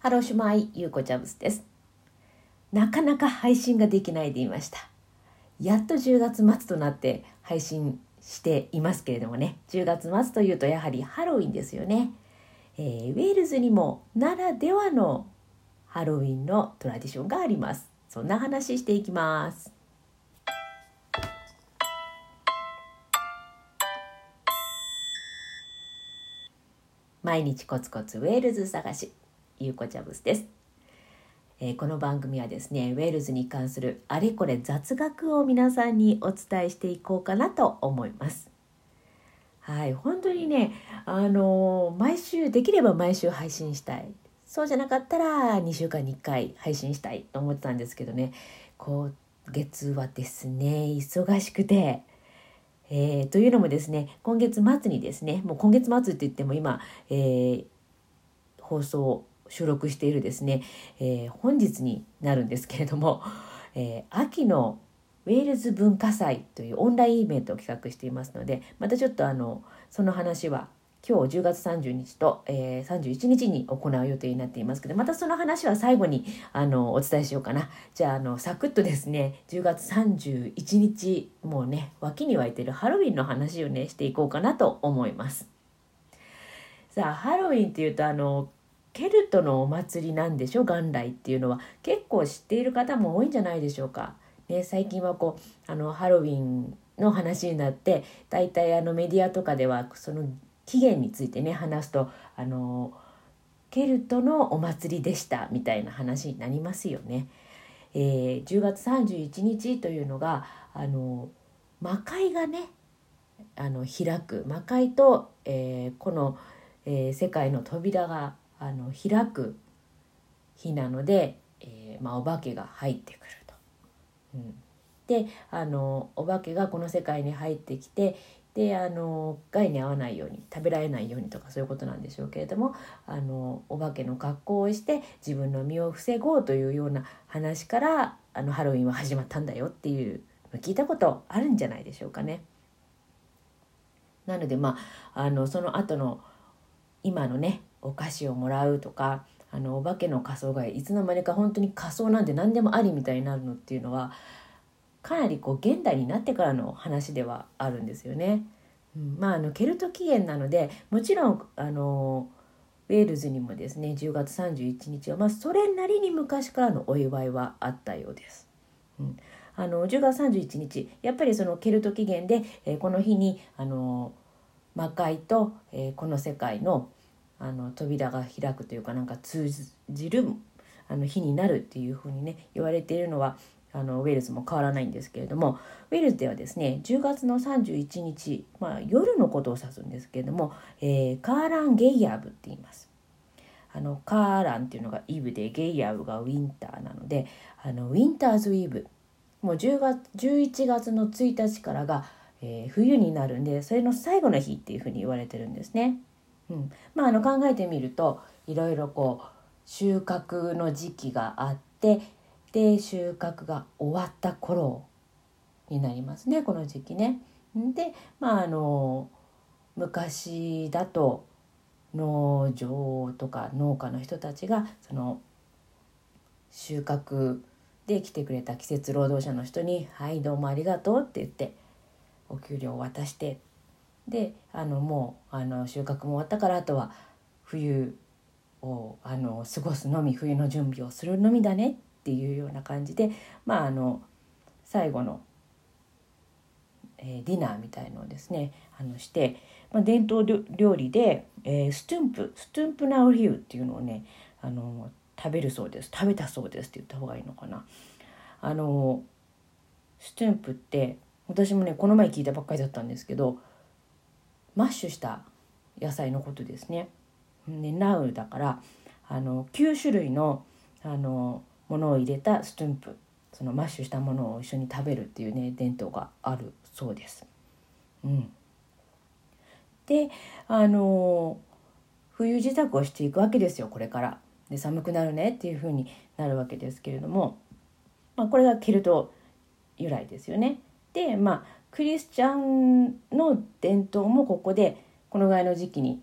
ハロー shwmae ゆうこちゃぶすです。なかなか配信ができないでいました。やっと10月末となって配信していますけれどもね。10月末というとやはりハロウィンですよね、えー、ウェールズにもならではのハロウィンの tradition があります。そんな話していきます。毎日コツコツウェールズ探し。ゆうこちゃぶすです、えー、この番組はですねウェールズに関するあれこれ雑学を皆さんにお伝えしていこうかなと思います。はい本当にねあのー、毎週できれば毎週配信したい。そうじゃなかったら2週間に1回配信したいと思ってたんですけどね。今月はですね忙しくて。えー、というのもですね今月末にですねもう今月末って言っても今、えー、放送収録しているですね、えー、本日になるんですけれども、え秋のウェールズ文化祭というオンラインイベントを企画していますのでまたちょっとあのその話は今日10月30日と、えー、31日に行う予定になっていますけどまたその話は最後にあのお伝えしようかな。じゃああのサクッとですね10月31日もうね脇に湧いてるハロウィンの話をねしていこうかなと思います。さあハロウィンっていうとあのケルトのお祭りなんでしょ？元来っていうのは結構知っている方も多いんじゃないでしょうか。ね、最近はこうあのハロウィンの話になって大体あのメディアとかではその起源についてね話すとあのケルトのお祭りでしたみたいな話になりますよね。えー、10月31日というのがあの魔界がねあの開く魔界と、えー、この、えー、世界の扉があの開く日なので、えーまあ、お化けが入ってくると。うん、であのお化けがこの世界に入ってきてであの害に合わないように食べられないようにとかそういうことなんでしょうけれどもあのお化けの格好をして自分の身を防ごうというような話からあのハロウィンは始まったんだよっていうの聞いたことあるんじゃないでしょうかね。なのでまああのその後の今のねお菓子をもらうとかあのお化けの仮装がいつの間にか本当に仮装なんて何でもありみたいになるのっていうのはかなりこう現代になってからの話ではあるんですよね。うん、まああのケルト起源なのでもちろんあのウェールズにもですね10月31日は、まあ、それなりに昔からのお祝いはあったようです。うん、あの10月31日やっぱりそのケルト起源で、えー、この日にあの魔界と、えー、この世界のあの扉が開くというかなんか通じるあの日になるっていうふうにね言われているのはあのウェールズも変わらないんですけれどもウェールズではですね10月の31日、まあ、夜のことを指すんですけれども、えー、カーラン・ゲイヤーブって言います。あのカーランっていうのがイブでゲイヤーブがウィンターなのであのウィンターズ・イブもう10月11月の1日からが、えー、冬になるんでそれの最後の日っていうふうに言われてるんですね。うんまあ、あの考えてみるといろいろこう収穫の時期があってで収穫が終わった頃になりますねこの時期ね。でまああの昔だと農場とか農家の人たちがその収穫で来てくれた季節労働者の人に「はいどうもありがとう」って言ってお給料を渡してであのもうあの収穫も終わったからあとは冬をあの過ごすのみ冬の準備をするのみだねっていうような感じでまああの最後の、えー、ディナーみたいのをですねあのして、まあ、伝統料理で、えー、ストゥンプストゥンプナウヒューっていうのをねあの食べるそうです食べたそうですって言った方がいいのかな。あの stwmp って私もねこの前聞いたばっかりだったんですけどマッシュした野菜のことですね。で naw だからあの9種類のあのものを入れた stwmp そのマッシュしたものを一緒に食べるっていうね伝統があるそうです。うん、であの冬支度をしていくわけですよこれから。で寒くなるねっていう風になるわけですけれども、まあ、これがケルト由来ですよね。でまあクリスチャンの伝統もここでこのぐらいの時期に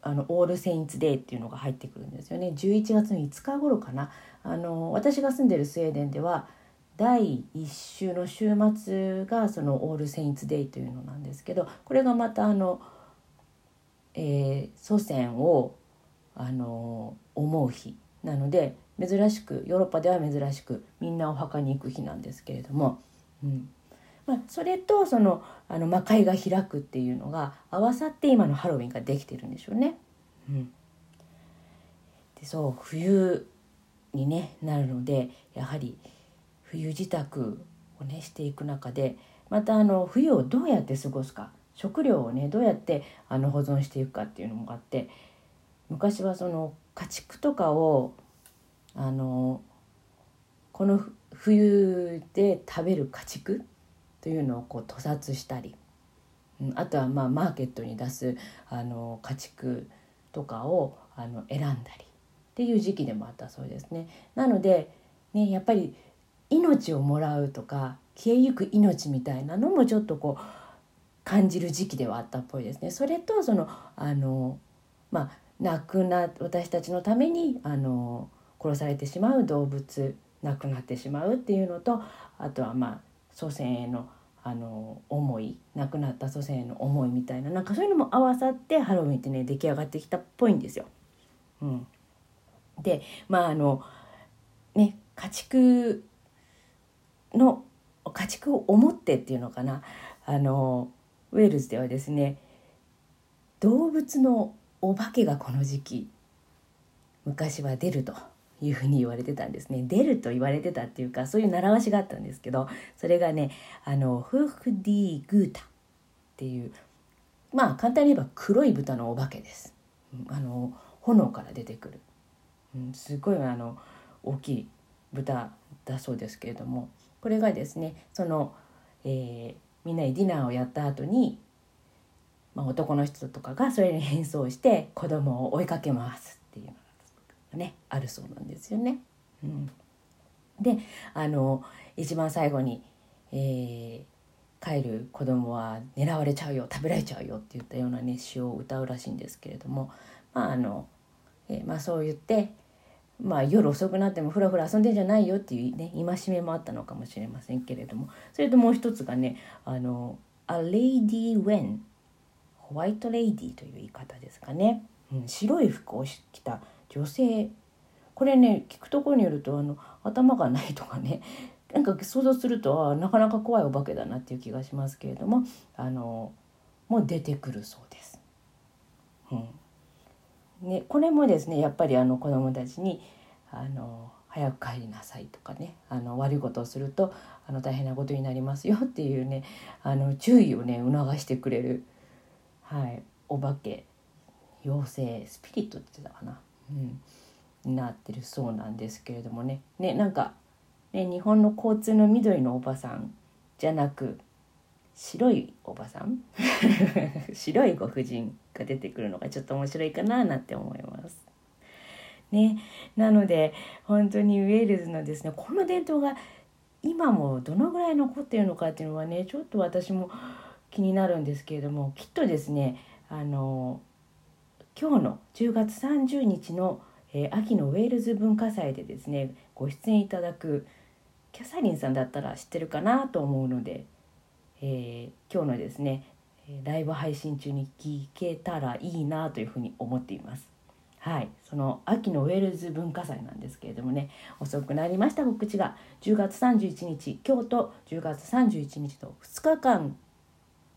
あのオールセインツデーっていうのが入ってくるんですよね。11月の5日頃かな。あの私が住んでるスウェーデンでは第1週の週末がそのオールセインツデイというのなんですけどこれがまたあの、えー、祖先をあの思う日なので珍しくヨーロッパでは珍しくみんなお墓に行く日なんですけれども、うん。まあ、それとそのあの魔界が開くっていうのが合わさって今のハロウィンができてるんでしょうね。うん、でそう冬に、ね、なるのでやはり冬支度をねしていく中でまたあの冬をどうやって過ごすか食料をねどうやってあの保存していくかっていうのもあって昔はその家畜とかをあのこの冬で食べる家畜というのをこう屠殺したり、うん、あとはまあマーケットに出すあの家畜とかをあの選んだりっていう時期でもあったそうですね。なので、ね、やっぱり命をもらうとか消えゆく命みたいなのもちょっとこう感じる時期ではあったっぽいですね。それとそのあのまあ亡くな私たちのためにあの殺されてしまう動物亡くなってしまうっていうのとあとはまあ祖先へのあの思い亡くなった祖先への思いみたいななんかそういうのも合わさってハロウィンってね出来上がってきたっぽいんですよ。うん、でまああのね家畜の家畜を思ってっていうのかな。あのウェールズではですね動物のお化けがこの時期昔は出ると。いうふうに言われてたんですね。出ると言われてたっていうかそういう習わしがあったんですけどそれがねあのフーフディ・グータっていうまあ簡単に言えば黒い豚のお化けです。あの炎から出てくる、うん、すごいあの大きい豚だそうですけれどもこれがですねその、えー、みんなでディナーをやった後に、まあ、男の人とかがそれに変装して子供を追いかけますっていうの。がねあるそうなんですよね。うん、であの一番最後に、えー、帰る子供は狙われちゃうよ食べられちゃうよって言ったようなね詩を歌うらしいんですけれどもまああの、えー、まあ、そう言ってまあ、夜遅くなってもふらふら遊んでんじゃないよっていうね戒めもあったのかもしれませんけれどもそれともう一つがねあの「A lady when」ホワイトレイディという言い方ですかね、うん、白い服を着た女性。これね聞くところによるとあの頭がないとかね。なんか想像するとあなかなか怖いお化けだなっていう気がしますけれどもあのもう出てくるそうです。うん。ね、これもですねやっぱりあの子どもたちにあの早く帰りなさいとかねあの悪いことをするとあの大変なことになりますよっていうねあの注意をね促してくれる、はい、お化け妖精スピリットって言ってたかな、うん、なってるそうなんですけれどもねねなんか、ね、日本の交通の緑のおばさんじゃなく白いおばさん？白いご婦人が出てくるのがちょっと面白いかななんて思います。ね、なので本当にウェールズのですねこの伝統が今もどのぐらい残っているのかっていうのはねちょっと私も気になるんですけれどもきっとですねあの今日の10月30日の、えー、秋のウェールズ文化祭でですねご出演いただくキャサリンさんだったら知ってるかなと思うのでえー、今日のですねライブ配信中に聞けたらいいなというふうに思っています。はい、その秋のウェールズ文化祭なんですけれどもね遅くなりました告知が10月31日今日と10月31日と2日間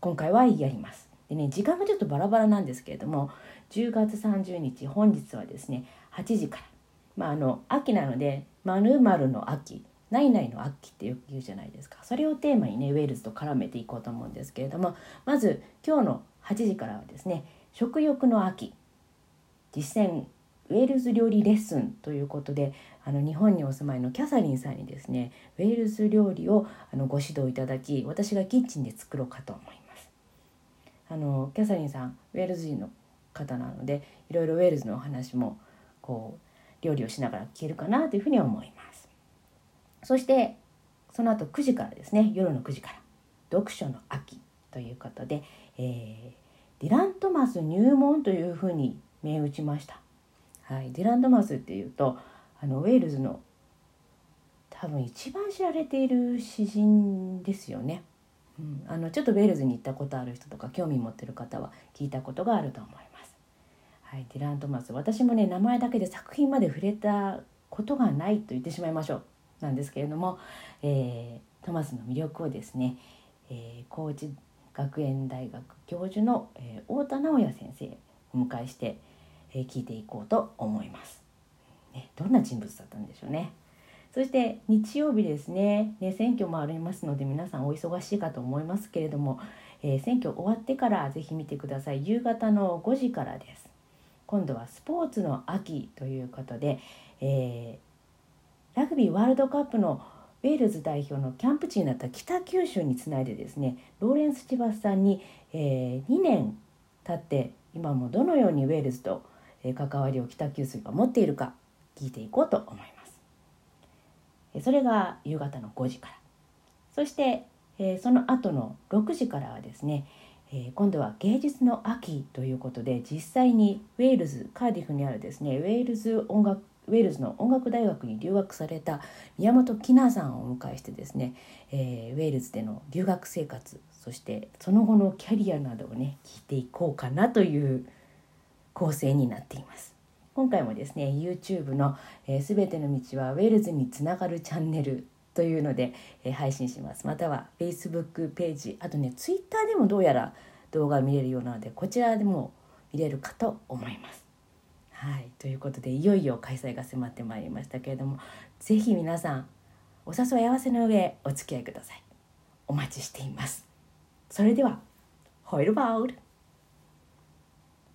今回はやります。でね時間がちょっとバラバラなんですけれども10月30日本日はですね8時から。まああの秋なので「まるの秋」ないないの秋ってよく言うじゃないですか。それをテーマにねウェールズと絡めていこうと思うんですけれどもまず今日の8時からはですね食欲の秋。実践ウェールズ料理レッスンということであの日本にお住まいのキャサリンさんにですねウェールズ料理をあのご指導いただき私がキッチンで作ろうかと思います。あのキャサリンさんウェールズ人の方なのでいろいろウェールズのお話もこう料理をしながら聞けるかなというふうに思いますそしてその後9時からですね夜の9時から読書の秋ということで、えー、ディラン・トマス入門というふうに銘打ちました。はい、ディラン・トマスっていうとあのウェールズの多分一番知られている詩人ですよね。うん、あのちょっとウェールズに行ったことある人とか興味持ってる方は聞いたことがあると思います。はい、ディラン・トマス私もね名前だけで作品まで触れたことがないと言ってしまいましょうなんですけれども、えー、トマスの魅力をですね、えー、高知学園大学教授の、えー、太田直也先生をお迎えして、えー、聞いていこうと思います、ね。どんな人物だったんでしょうね。そして日曜日ですねね選挙もありますので皆さんお忙しいかと思いますけれども、えー、選挙終わってからぜひ見てください夕方の5時からです今度はスポーツの秋ということで、えー、ラグビーワールドカップのウェールズ代表のキャンプ地になった北九州につないでですねローレンス・チバスさんに、えー、2年経って今もどのようにウェールズと関わりを北九州が持っているか聞いていこうと思います。それが夕方の5時からそして、えその後の6時からはですね、え今度は芸術の秋ということで実際にウェールズカーディフにあるですねウェールズ音楽ウェールズの音楽大学に留学された宮本紀奈さんをお迎えしてですね、えー、ウェールズでの留学生活そしてその後のキャリアなどをね聞いていこうかなという構成になっています。今回もですね YouTube の、えー、全ての道はウェールズにつながるチャンネルというので、え、配信しますまたは Facebook ページあとね Twitter でもどうやら動画見れるようなのでこちらでも見れるかと思います。はいということでいよいよ開催が迫ってまいりましたけれども是非皆さんお誘い合わせの上お付き合いください。お待ちしています。それではホイルバウル